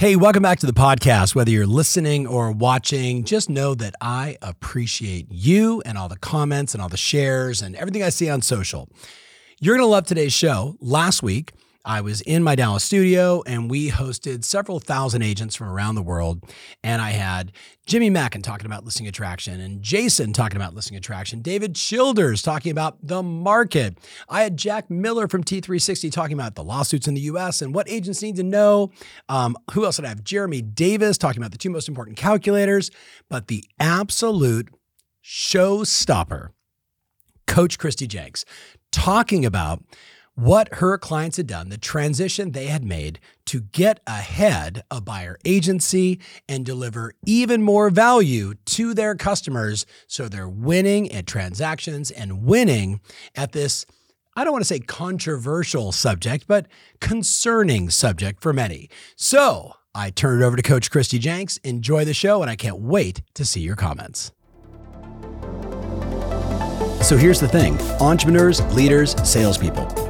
Hey, welcome back to the podcast. Whether you're listening or watching, just know that I appreciate you and all the comments and all the shares and everything I see on social. You're going to love today's show. Last week, I was in my Dallas studio and we hosted several thousand agents from around the world. And I had Jimmy Mackin talking about listing attraction and Jason talking about listing attraction, David Childers talking about the market. I had Jack Miller from T360 talking about the lawsuits in the US and what agents need to know. Um, who else did I have? Jeremy Davis talking about the two most important calculators. But the absolute showstopper, Coach Kristi Jencks, talking about what her clients had done, the transition they had made to get ahead of buyer agency and deliver even more value to their customers. So they're winning at transactions and winning at this, I don't want to say controversial subject, but concerning subject for many. So I turn it over to Coach Kristi Jencks. Enjoy the show, and I can't wait to see your comments. So here's the thing entrepreneurs, leaders, salespeople,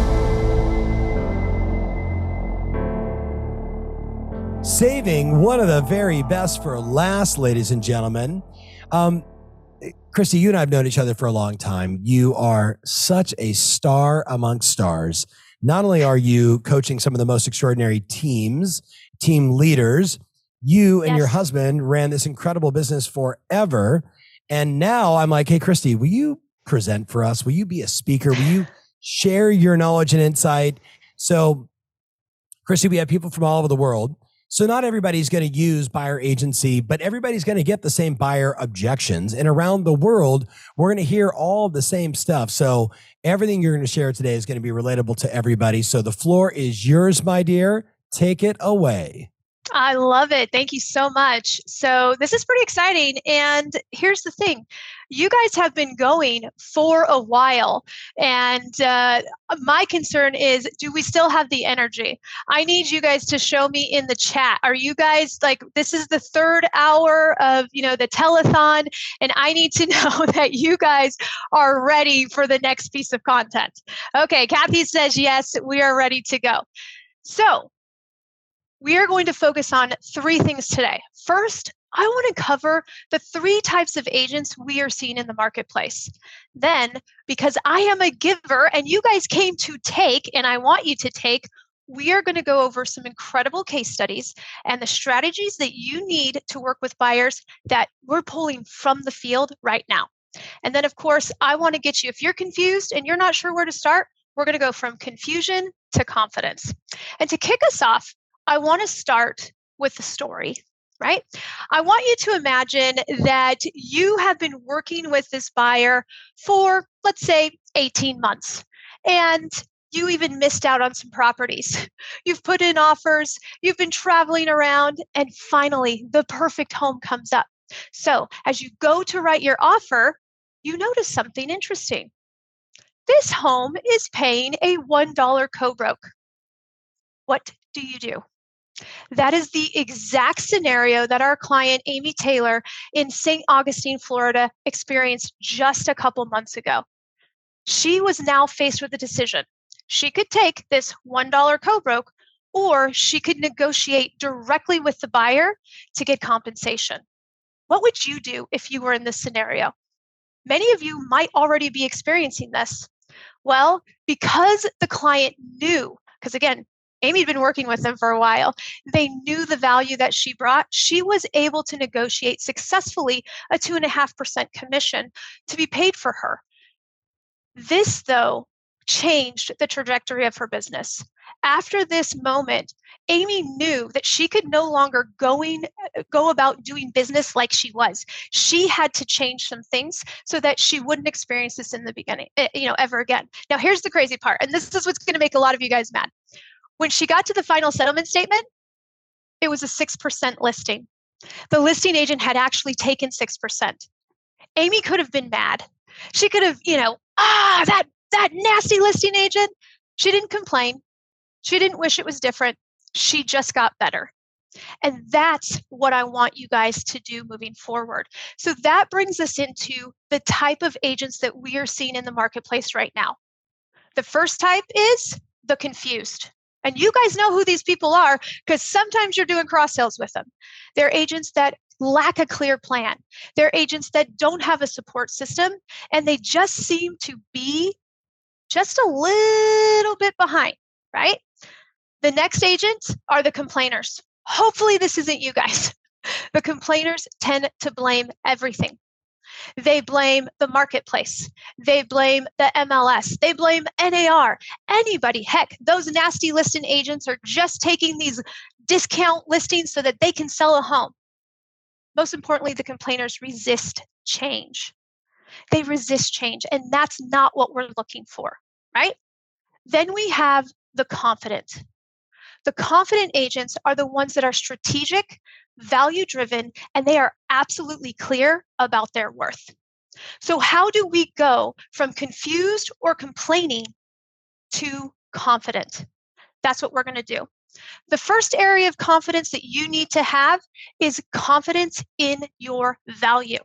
Saving one of the very best for last, ladies and gentlemen. Um, Kristi, you and I have known each other for a long time. You are such a star amongst stars. Not only are you coaching some of the most extraordinary teams, team leaders, you and yes. your husband ran this incredible business forever. And now I'm like, hey, Kristi, will you present for us? Will you be a speaker? Will you share your knowledge and insight? So, Kristi, we have people from all over the world. So not everybody's going to use buyer agency, but everybody's going to get the same buyer objections. And around the world, we're going to hear all the same stuff. So everything you're going to share today is going to be relatable to everybody. So the floor is yours, my dear. Take it away. I love it. Thank you so much. So, this is pretty exciting. And here's the thing you guys have been going for a while. And uh, my concern is do we still have the energy? I need you guys to show me in the chat. Are you guys like, this is the third hour of, you know, the telethon, and I need to know that you guys are ready for the next piece of content. Okay, Kathy says, yes, we are ready to go. So, we are going to focus on three things today. First, I want to cover the three types of agents we are seeing in the marketplace. Then, because I am a giver and you guys came to take, and I want you to take, we are going to go over some incredible case studies and the strategies that you need to work with buyers that we're pulling from the field right now. And then, of course, I want to get you, if you're confused and you're not sure where to start, we're going to go from confusion to confidence. And to kick us off, I want to start with the story, right? I want you to imagine that you have been working with this buyer for, let's say, 18 months. And you even missed out on some properties. You've put in offers, you've been traveling around, and finally the perfect home comes up. So, as you go to write your offer, you notice something interesting. This home is paying a $1 co broke. What do you do? That is the exact scenario that our client, Amy Taylor, in St. Augustine, Florida, experienced just a couple months ago. She was now faced with a decision. She could take this $1 co broke, or she could negotiate directly with the buyer to get compensation. What would you do if you were in this scenario? Many of you might already be experiencing this. Well, because the client knew, because again, Amy had been working with them for a while. They knew the value that she brought. She was able to negotiate successfully a 2.5% commission to be paid for her. This, though, changed the trajectory of her business. After this moment, Amy knew that she could no longer going go about doing business like she was. She had to change some things so that she wouldn't experience this in the beginning, eh, you know, ever again. Now, here's the crazy part, and this is what's going to make a lot of you guys mad. When she got to the final settlement statement, it was a 6% listing. The listing agent had actually taken 6%. Amy could have been mad. She could have, you know, ah, that that nasty listing agent. She didn't complain. She didn't wish it was different. She just got better. And that's what I want you guys to do moving forward. So that brings us into the type of agents that we are seeing in the marketplace right now. The first type is the confused. And you guys know who these people are because sometimes you're doing cross sales with them. They're agents that lack a clear plan. They're agents that don't have a support system and they just seem to be just a little bit behind, right? The next agents are the complainers. Hopefully, this isn't you guys. The complainers tend to blame everything. They blame the marketplace. They blame the MLS. They blame NAR. Anybody. Heck, those nasty listing agents are just taking these discount listings so that they can sell a home. Most importantly, the complainers resist change. They resist change, and that's not what we're looking for, right? Then we have the confident. The confident agents are the ones that are strategic, value driven, and they are absolutely clear about their worth. So, how do we go from confused or complaining to confident? That's what we're going to do. The first area of confidence that you need to have is confidence in your value.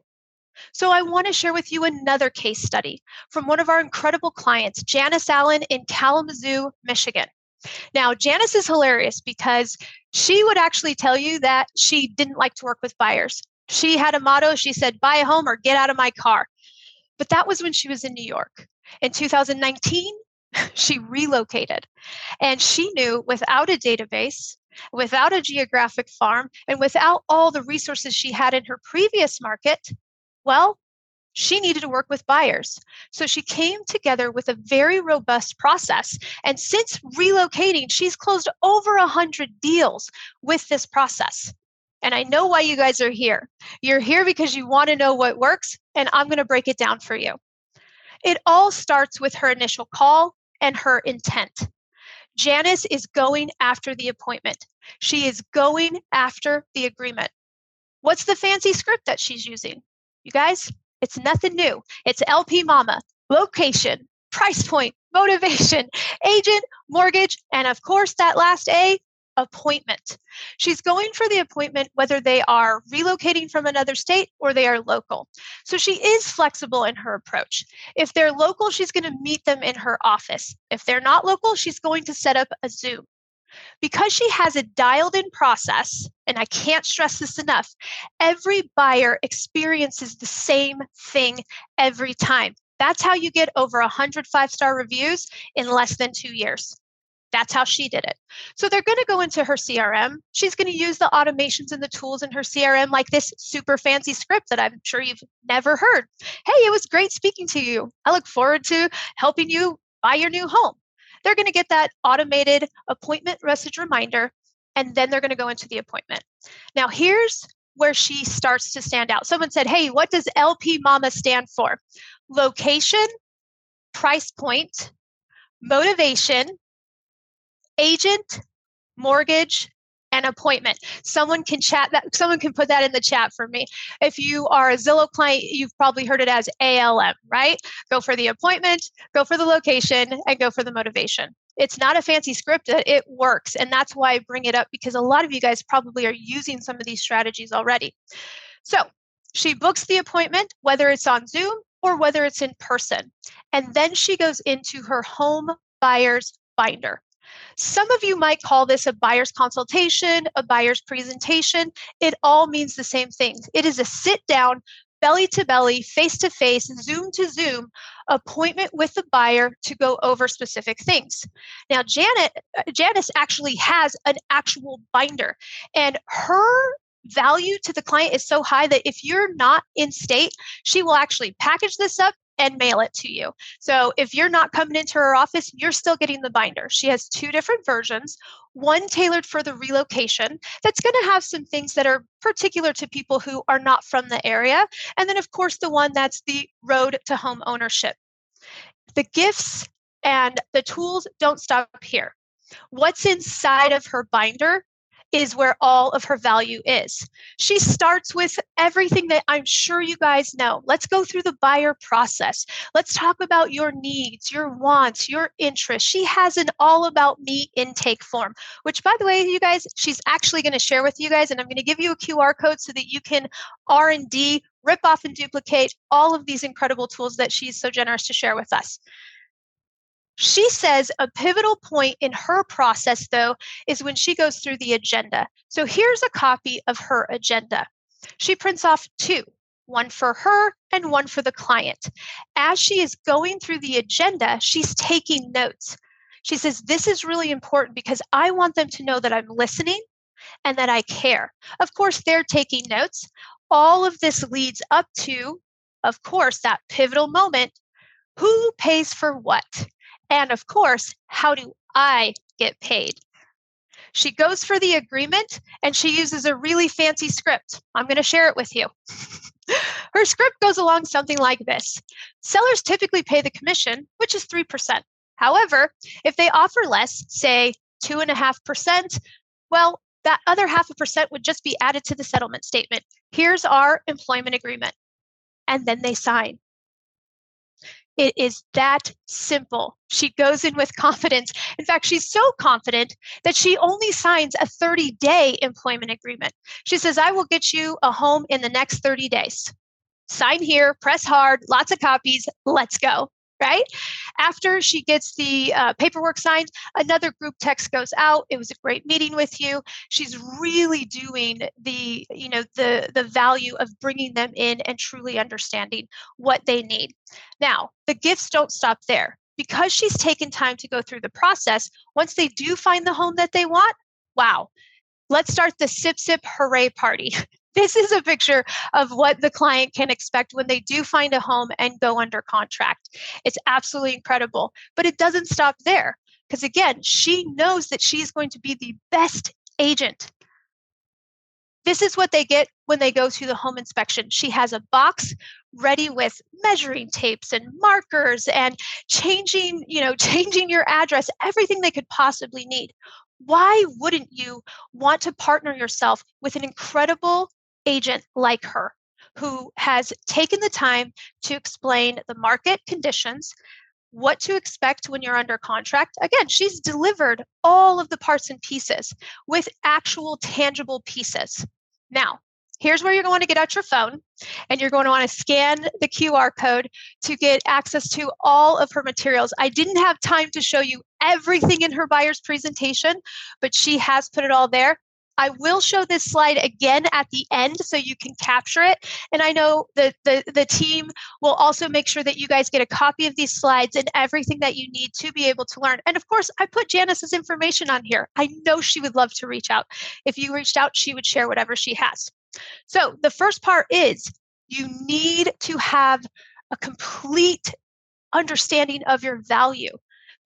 So, I want to share with you another case study from one of our incredible clients, Janice Allen in Kalamazoo, Michigan. Now, Janice is hilarious because she would actually tell you that she didn't like to work with buyers. She had a motto. She said, buy a home or get out of my car. But that was when she was in New York. In 2019, she relocated. And she knew without a database, without a geographic farm, and without all the resources she had in her previous market, well, she needed to work with buyers. So she came together with a very robust process. And since relocating, she's closed over 100 deals with this process. And I know why you guys are here. You're here because you want to know what works, and I'm going to break it down for you. It all starts with her initial call and her intent. Janice is going after the appointment. She is going after the agreement. What's the fancy script that she's using? You guys, it's nothing new. It's LP Mama, location, price point, motivation, agent, mortgage, and of course, that last A, appointment. She's going for the appointment whether they are relocating from another state or they are local. So she is flexible in her approach. If they're local, she's going to meet them in her office. If they're not local, she's going to set up a Zoom. Because she has a dialed in process, and I can't stress this enough, every buyer experiences the same thing every time. That's how you get over 100 five star reviews in less than two years. That's how she did it. So they're going to go into her CRM. She's going to use the automations and the tools in her CRM, like this super fancy script that I'm sure you've never heard. Hey, it was great speaking to you. I look forward to helping you buy your new home they're going to get that automated appointment message reminder, and then they're going to go into the appointment. Now, here's where she starts to stand out. Someone said, Hey, what does LP Mama stand for? Location, price point, motivation, agent, mortgage, an appointment. Someone can chat that, someone can put that in the chat for me. If you are a Zillow client, you've probably heard it as ALM, right? Go for the appointment, go for the location, and go for the motivation. It's not a fancy script, uh, it works. And that's why I bring it up because a lot of you guys probably are using some of these strategies already. So she books the appointment, whether it's on Zoom or whether it's in person. And then she goes into her home buyer's binder. Some of you might call this a buyer's consultation, a buyer's presentation. It all means the same thing. It is a sit down, belly to belly, face to face, Zoom to Zoom appointment with the buyer to go over specific things. Now, Janet, uh, Janice actually has an actual binder, and her value to the client is so high that if you're not in state, she will actually package this up and mail it to you. So if you're not coming into her office, you're still getting the binder. She has two different versions, one tailored for the relocation that's going to have some things that are particular to people who are not from the area. And then, of course, the one that's the road to home ownership. The gifts and the tools don't stop here. What's inside of her binder is where all of her value is. She starts with everything that I'm sure you guys know. Let's go through the buyer process. Let's talk about your needs, your wants, your interests. She has an all about me intake form, which by the way, you guys, she's actually going to share with you guys and I'm going to give you a QR code so that you can R&D, rip off and duplicate all of these incredible tools that she's so generous to share with us. She says a pivotal point in her process, though, is when she goes through the agenda. So here's a copy of her agenda. She prints off two one for her and one for the client. As she is going through the agenda, she's taking notes. She says, This is really important because I want them to know that I'm listening and that I care. Of course, they're taking notes. All of this leads up to, of course, that pivotal moment who pays for what? And of course, how do I get paid? She goes for the agreement and she uses a really fancy script. I'm going to share it with you. Her script goes along something like this Sellers typically pay the commission, which is 3%. However, if they offer less, say 2.5%, well, that other half a percent would just be added to the settlement statement. Here's our employment agreement. And then they sign. It is that simple. She goes in with confidence. In fact, she's so confident that she only signs a 30 day employment agreement. She says, I will get you a home in the next 30 days. Sign here, press hard, lots of copies, let's go right? After she gets the uh, paperwork signed, another group text goes out. It was a great meeting with you. She's really doing the, you know, the the value of bringing them in and truly understanding what they need. Now, the gifts don't stop there. Because she's taken time to go through the process, once they do find the home that they want, wow, let's start the sip sip hooray party this is a picture of what the client can expect when they do find a home and go under contract. It's absolutely incredible. But it doesn't stop there because, again, she knows that she's going to be the best agent. This is what they get when they go to the home inspection. She has a box ready with measuring tapes and markers and changing, you know, changing your address, everything they could possibly need. Why wouldn't you want to partner yourself with an incredible agent like her who has taken the time to explain the market conditions, what to expect when you're under contract. Again, she's delivered all of the parts and pieces with actual tangible pieces. Now, here's where you're going to get out your phone and you're going to want to scan the QR code to get access to all of her materials. I didn't have time to show you everything in her buyer's presentation, but she has put it all there. I will show this slide again at the end so you can capture it. And I know that the, the team will also make sure that you guys get a copy of these slides and everything that you need to be able to learn. And of course, I put Janice's information on here. I know she would love to reach out. If you reached out, she would share whatever she has. So the first part is you need to have a complete understanding of your value.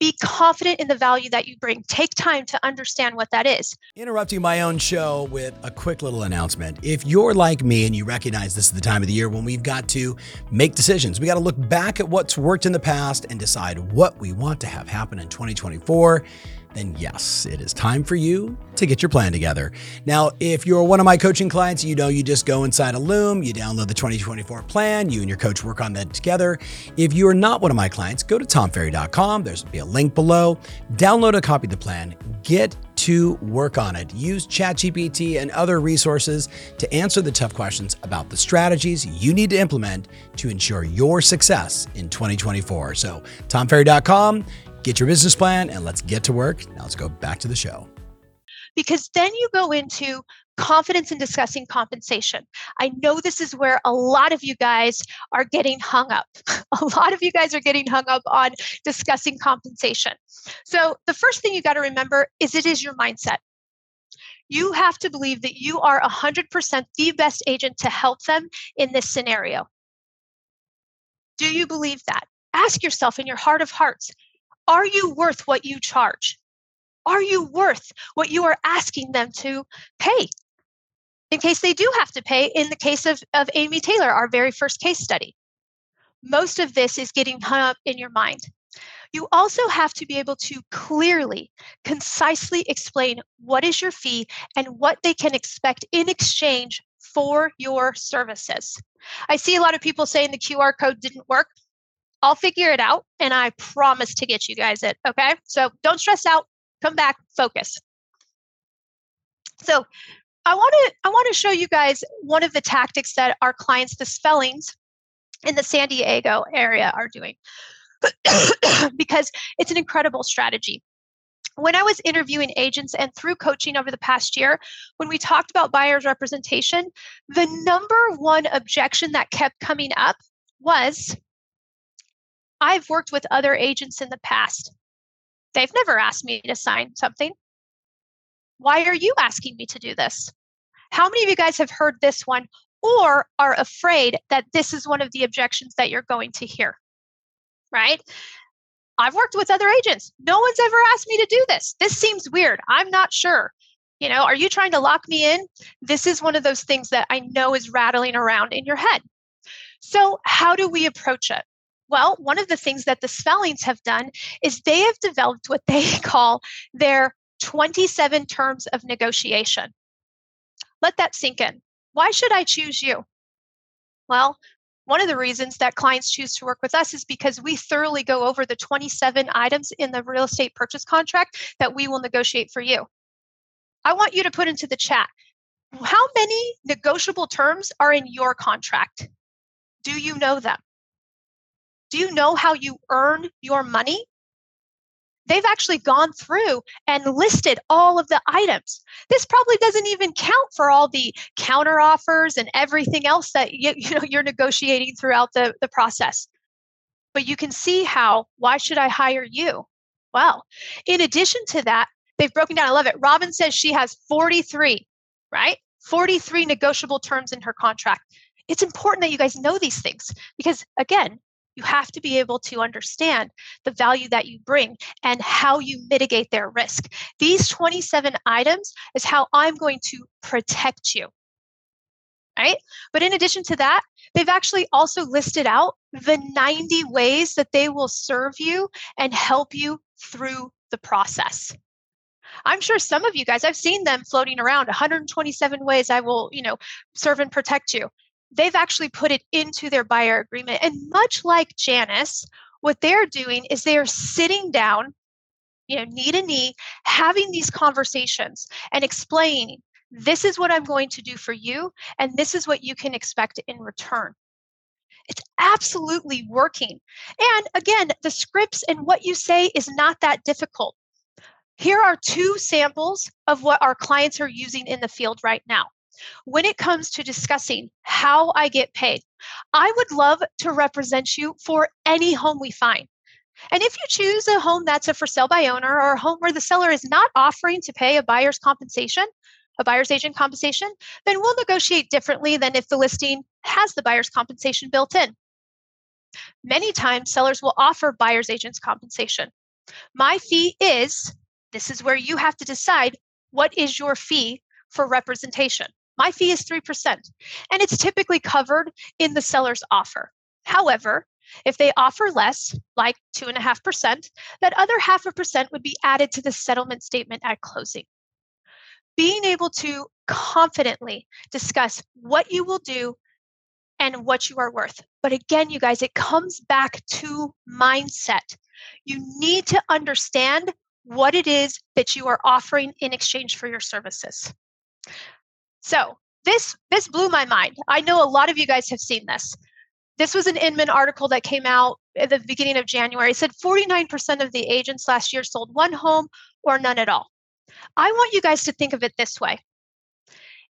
Be confident in the value that you bring. Take time to understand what that is. Interrupting my own show with a quick little announcement. If you're like me and you recognize this is the time of the year when we've got to make decisions, we got to look back at what's worked in the past and decide what we want to have happen in 2024 then yes, it is time for you to get your plan together. Now, if you're one of my coaching clients, you know you just go inside Illume, you download the 2024 plan, you and your coach work on that together. If you are not one of my clients, go to tomferry.com. There's be a link below. Download a copy of the plan. Get to work on it. Use ChatGPT and other resources to answer the tough questions about the strategies you need to implement to ensure your success in 2024. So, tomferry.com Get your business plan and let's get to work. Now let's go back to the show. Because then you go into confidence in discussing compensation. I know this is where a lot of you guys are getting hung up. a lot of you guys are getting hung up on discussing compensation. So, the first thing you got to remember is it is your mindset. You have to believe that you are 100% the best agent to help them in this scenario. Do you believe that? Ask yourself in your heart of hearts are you worth what you charge? Are you worth what you are asking them to pay? In case they do have to pay, in the case of, of Amy Taylor, our very first case study. Most of this is getting hung up in your mind. You also have to be able to clearly, concisely explain what is your fee and what they can expect in exchange for your services. I see a lot of people saying the QR code didn't work. I'll figure it out and I promise to get you guys it. Okay. So don't stress out. Come back, focus. So I want to I want to show you guys one of the tactics that our clients, the Spellings in the San Diego area, are doing because it's an incredible strategy. When I was interviewing agents and through coaching over the past year, when we talked about buyer's representation, the number one objection that kept coming up was I've worked with other agents in the past. They've never asked me to sign something. Why are you asking me to do this? How many of you guys have heard this one or are afraid that this is one of the objections that you're going to hear? Right? I've worked with other agents. No one's ever asked me to do this. This seems weird. I'm not sure. You know, are you trying to lock me in? This is one of those things that I know is rattling around in your head. So, how do we approach it? Well, one of the things that the Spellings have done is they have developed what they call their 27 terms of negotiation. Let that sink in. Why should I choose you? Well, one of the reasons that clients choose to work with us is because we thoroughly go over the 27 items in the real estate purchase contract that we will negotiate for you. I want you to put into the chat how many negotiable terms are in your contract? Do you know them? Do you know how you earn your money? they've actually gone through and listed all of the items. This probably doesn't even count for all the counter offers and everything else that you, you know you're negotiating throughout the, the process. But you can see how why should I hire you? Well, in addition to that, they've broken down. I love it. Robin says she has 43, right? 43 negotiable terms in her contract. It's important that you guys know these things because, again, you have to be able to understand the value that you bring and how you mitigate their risk. These 27 items is how I'm going to protect you. Right? But in addition to that, they've actually also listed out the 90 ways that they will serve you and help you through the process. I'm sure some of you guys, I've seen them floating around 127 ways I will, you know, serve and protect you they've actually put it into their buyer agreement. And much like Janice, what they're doing is they are sitting down, you know, knee to knee, having these conversations and explaining this is what I'm going to do for you, and this is what you can expect in return. It's absolutely working. And again, the scripts and what you say is not that difficult. Here are two samples of what our clients are using in the field right now when it comes to discussing how I get paid, I would love to represent you for any home we find. And if you choose a home that's a for sale by owner or a home where the seller is not offering to pay a buyer's compensation, a buyer's agent compensation, then we'll negotiate differently than if the listing has the buyer's compensation built in. Many times, sellers will offer buyer's agent's compensation. My fee is this is where you have to decide what is your fee for representation. My fee is 3%, and it's typically covered in the seller's offer. However, if they offer less, like 2.5%, that other half a percent would be added to the settlement statement at closing. Being able to confidently discuss what you will do and what you are worth. But again, you guys, it comes back to mindset. You need to understand what it is that you are offering in exchange for your services. So this this blew my mind. I know a lot of you guys have seen this. This was an Inman article that came out at the beginning of January. It said 49% of the agents last year sold one home or none at all. I want you guys to think of it this way.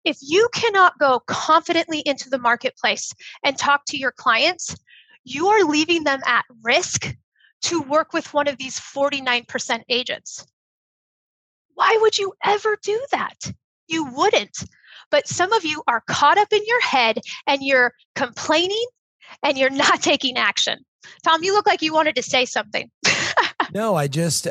If you cannot go confidently into the marketplace and talk to your clients, you are leaving them at risk to work with one of these 49% agents. Why would you ever do that? You wouldn't but some of you are caught up in your head and you're complaining and you're not taking action. Tom, you look like you wanted to say something. no, I just,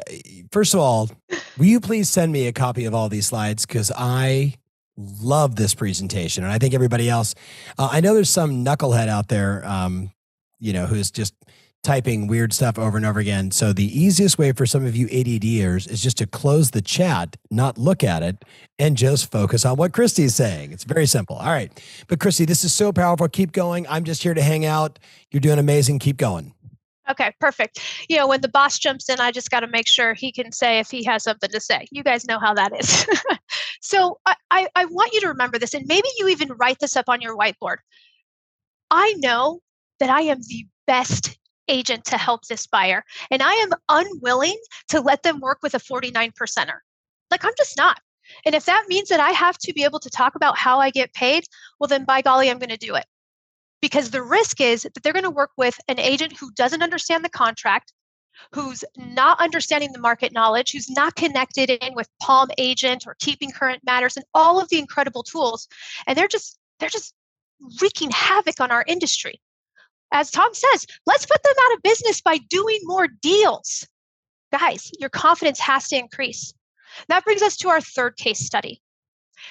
first of all, will you please send me a copy of all these slides? Because I love this presentation. And I think everybody else, uh, I know there's some knucklehead out there, um, you know, who's just typing weird stuff over and over again. So the easiest way for some of you ADDers is just to close the chat, not look at it, and just focus on what Kristi's saying. It's very simple. All right. But Kristi, this is so powerful. Keep going. I'm just here to hang out. You're doing amazing. Keep going. Okay, perfect. You know, when the boss jumps in, I just got to make sure he can say if he has something to say. You guys know how that is. so I, I want you to remember this, and maybe you even write this up on your whiteboard. I know that I am the best agent to help this buyer, and I am unwilling to let them work with a 49 percenter. Like, I'm just not. And if that means that I have to be able to talk about how I get paid, well, then by golly, I'm going to do it because the risk is that they're going to work with an agent who doesn't understand the contract who's not understanding the market knowledge who's not connected in with palm agent or keeping current matters and all of the incredible tools and they're just they're just wreaking havoc on our industry as tom says let's put them out of business by doing more deals guys your confidence has to increase that brings us to our third case study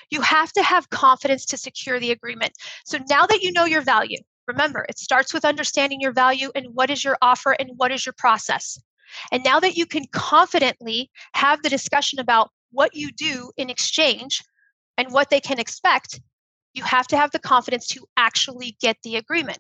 you have to have confidence to secure the agreement. So now that you know your value, remember, it starts with understanding your value and what is your offer and what is your process. And now that you can confidently have the discussion about what you do in exchange and what they can expect, you have to have the confidence to actually get the agreement.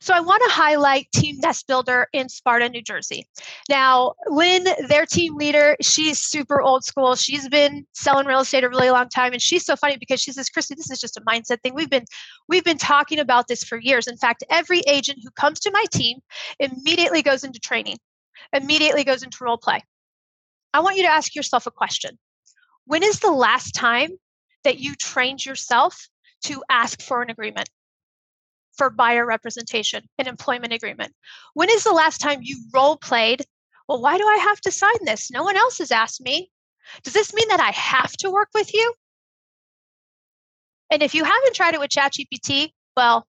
So I want to highlight Team Nest Builder in Sparta, New Jersey. Now, Lynn, their team leader, she's super old school. She's been selling real estate a really long time, and she's so funny because she says, "Kristi, this is just a mindset thing. We've been we've been talking about this for years. In fact, every agent who comes to my team immediately goes into training, immediately goes into role play. I want you to ask yourself a question. When is the last time that you trained yourself to ask for an agreement? For buyer representation, an employment agreement. When is the last time you role played? Well, why do I have to sign this? No one else has asked me. Does this mean that I have to work with you? And if you haven't tried it with ChatGPT, well,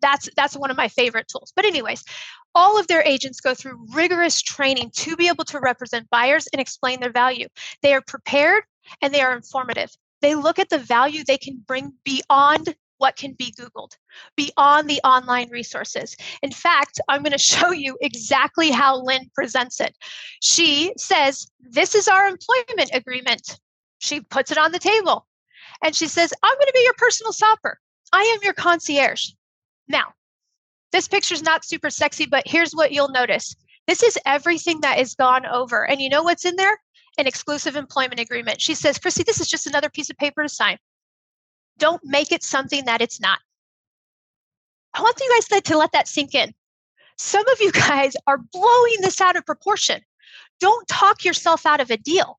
that's that's one of my favorite tools. But anyways, all of their agents go through rigorous training to be able to represent buyers and explain their value. They are prepared and they are informative. They look at the value they can bring beyond what can be Googled beyond the online resources. In fact, I'm going to show you exactly how Lynn presents it. She says, This is our employment agreement. She puts it on the table and she says, I'm going to be your personal shopper. I am your concierge. Now, this picture's not super sexy, but here's what you'll notice. This is everything that is gone over. And you know what's in there? An exclusive employment agreement. She says, Chrissy, this is just another piece of paper to sign. Don't make it something that it's not. I want you guys to let that sink in. Some of you guys are blowing this out of proportion. Don't talk yourself out of a deal.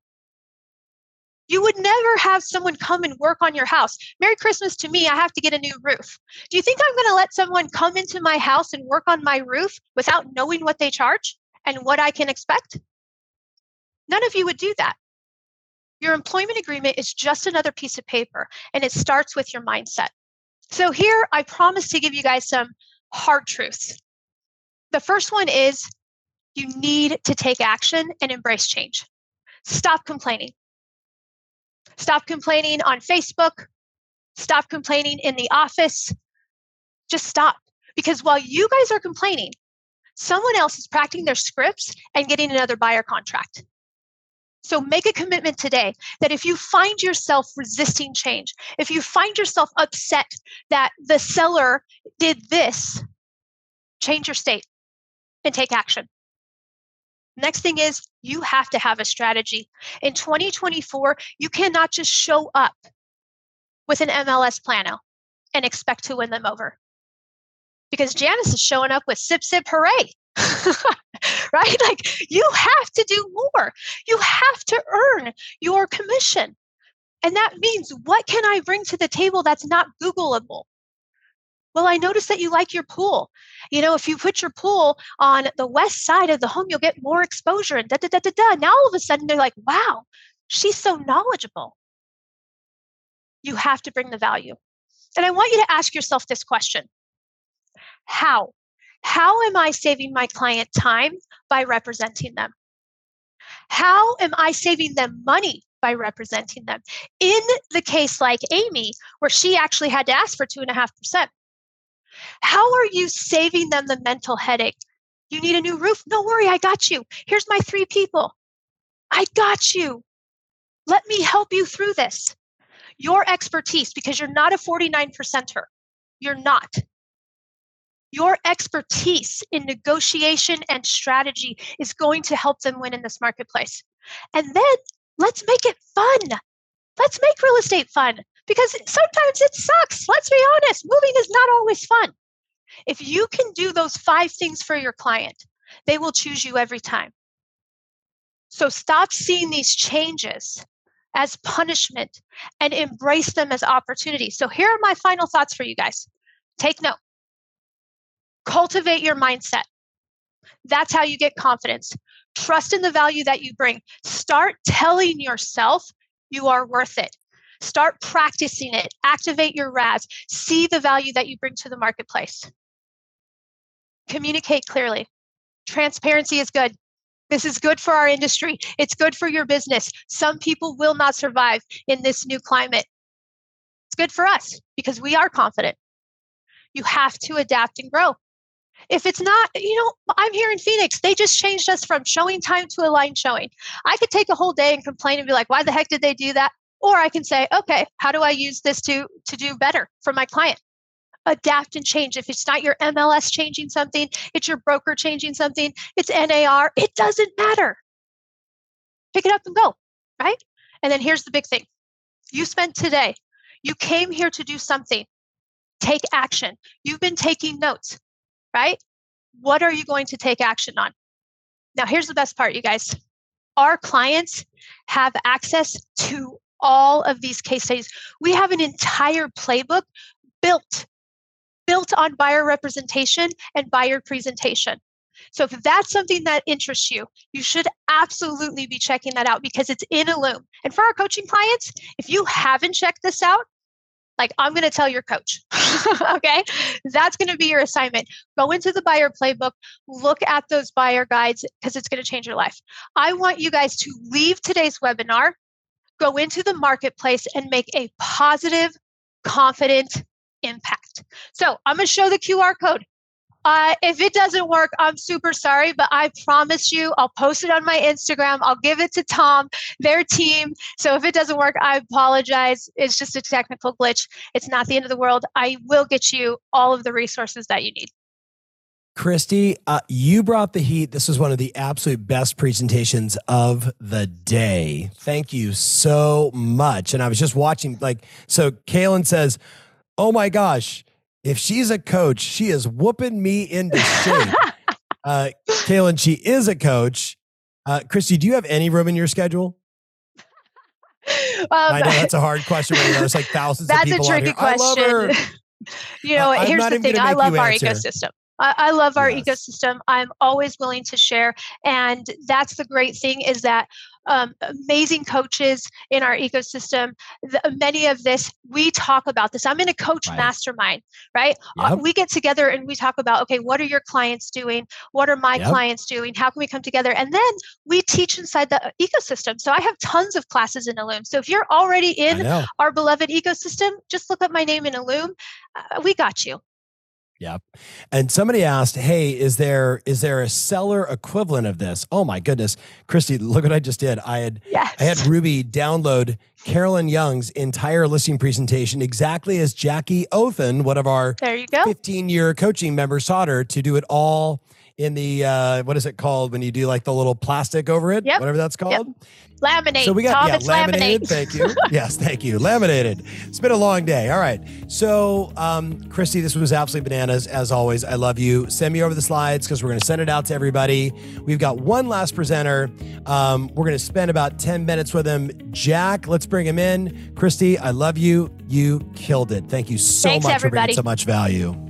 You would never have someone come and work on your house. Merry Christmas to me, I have to get a new roof. Do you think I'm going to let someone come into my house and work on my roof without knowing what they charge and what I can expect? None of you would do that. Your employment agreement is just another piece of paper, and it starts with your mindset. So, here I promise to give you guys some hard truths. The first one is you need to take action and embrace change. Stop complaining. Stop complaining on Facebook. Stop complaining in the office. Just stop. Because while you guys are complaining, someone else is practicing their scripts and getting another buyer contract. So make a commitment today that if you find yourself resisting change, if you find yourself upset that the seller did this, change your state and take action. Next thing is you have to have a strategy. In 2024, you cannot just show up with an MLS plano and expect to win them over. Because Janice is showing up with sip, sip, hooray. right? Like you have to do more. You have to earn your commission. And that means what can I bring to the table that's not Googleable? Well, I noticed that you like your pool. You know, if you put your pool on the west side of the home, you'll get more exposure and da da da da da. Now all of a sudden they're like, wow, she's so knowledgeable. You have to bring the value. And I want you to ask yourself this question How? How am I saving my client time by representing them? How am I saving them money by representing them? In the case like Amy, where she actually had to ask for 2.5%, how are you saving them the mental headache You need a new roof? No worry, I got you. Here's my three people. I got you. Let me help you through this. Your expertise, because you're not a 49 percenter, you're not. Your expertise in negotiation and strategy is going to help them win in this marketplace. And then let's make it fun. Let's make real estate fun because sometimes it sucks. Let's be honest, moving is not always fun. If you can do those five things for your client, they will choose you every time. So stop seeing these changes as punishment and embrace them as opportunities. So here are my final thoughts for you guys. Take note. Cultivate your mindset. That's how you get confidence. Trust in the value that you bring. Start telling yourself you are worth it. Start practicing it. Activate your RAS. See the value that you bring to the marketplace. Communicate clearly. Transparency is good. This is good for our industry. It's good for your business. Some people will not survive in this new climate. It's good for us because we are confident. You have to adapt and grow. If it's not, you know, I'm here in Phoenix. They just changed us from ShowingTime to align showing. I could take a whole day and complain and be like, why the heck did they do that? Or I can say, okay, how do I use this to to do better for my client? Adapt and change. If it's not your MLS changing something, it's your broker changing something, it's NAR, it doesn't matter. Pick it up and go, right? And then here's the big thing. You spent today. You came here to do something. Take action. You've been taking notes, right? What are you going to take action on? Now, here's the best part, you guys. Our clients have access to all of these case studies. We have an entire playbook built built on buyer representation and buyer presentation. So if that's something that interests you, you should absolutely be checking that out because it's in Illume. And for our coaching clients, if you haven't checked this out, like I'm going to tell your coach. okay? That's going to be your assignment. Go into the buyer playbook, look at those buyer guides because it's going to change your life. I want you guys to leave today's webinar go into the marketplace and make a positive, confident impact. So I'm going to show the QR code. Uh, if it doesn't work, I'm super sorry, but I promise you, I'll post it on my Instagram. I'll give it to Tom, their team. So if it doesn't work, I apologize. It's just a technical glitch. It's not the end of the world. I will get you all of the resources that you need. Kristi, uh, you brought the heat. This was one of the absolute best presentations of the day. Thank you so much. And I was just watching, like, so Kaylin says, Oh my gosh, if she's a coach, she is whooping me into shape. uh, Kaylin, she is a coach. Uh, Kristi, do you have any room in your schedule? Um, I know that's a hard question. Right There's like thousands of people. That's a tricky question. you know, uh, here's the thing I love our answer. ecosystem. I, I love our yes. ecosystem. I'm always willing to share. And that's the great thing is that um, amazing coaches in our ecosystem. The, many of this, we talk about this. I'm in a coach right. mastermind, right? Uh, yep. Uh, we get together and we talk about, okay, what are your clients doing? What are my yep. clients doing? How can we come together? And then we teach inside the ecosystem. So I have tons of classes in Illume. So if you're already in our beloved ecosystem, just look up my name in Illume. Uh, we got you. Yep. And somebody asked, "Hey, is there is there a seller equivalent of this?" Oh my goodness, Kristi, look what I just did. I had yes. I had Ruby download Carolyn Young's entire listing presentation exactly as Jackie Othen, one of our there you go 15 year coaching members, taught her to do it all in the uh, what is it called when you do like the little plastic over it, yep. whatever that's called. Yep. Laminate. So we got Tom, yeah, laminated. Thank you. yes, thank you. Laminated. It's been a long day. All right. So, um, Kristi, this was absolutely bananas. As always, I love you. Send me over the slides because we're going to send it out to everybody. We've got one last presenter. Um, we're going to spend about 10 minutes with him. Jack, let's bring him in. Kristi, I love you. You killed it. Thank you so Thanks, much everybody. for bringing so much value.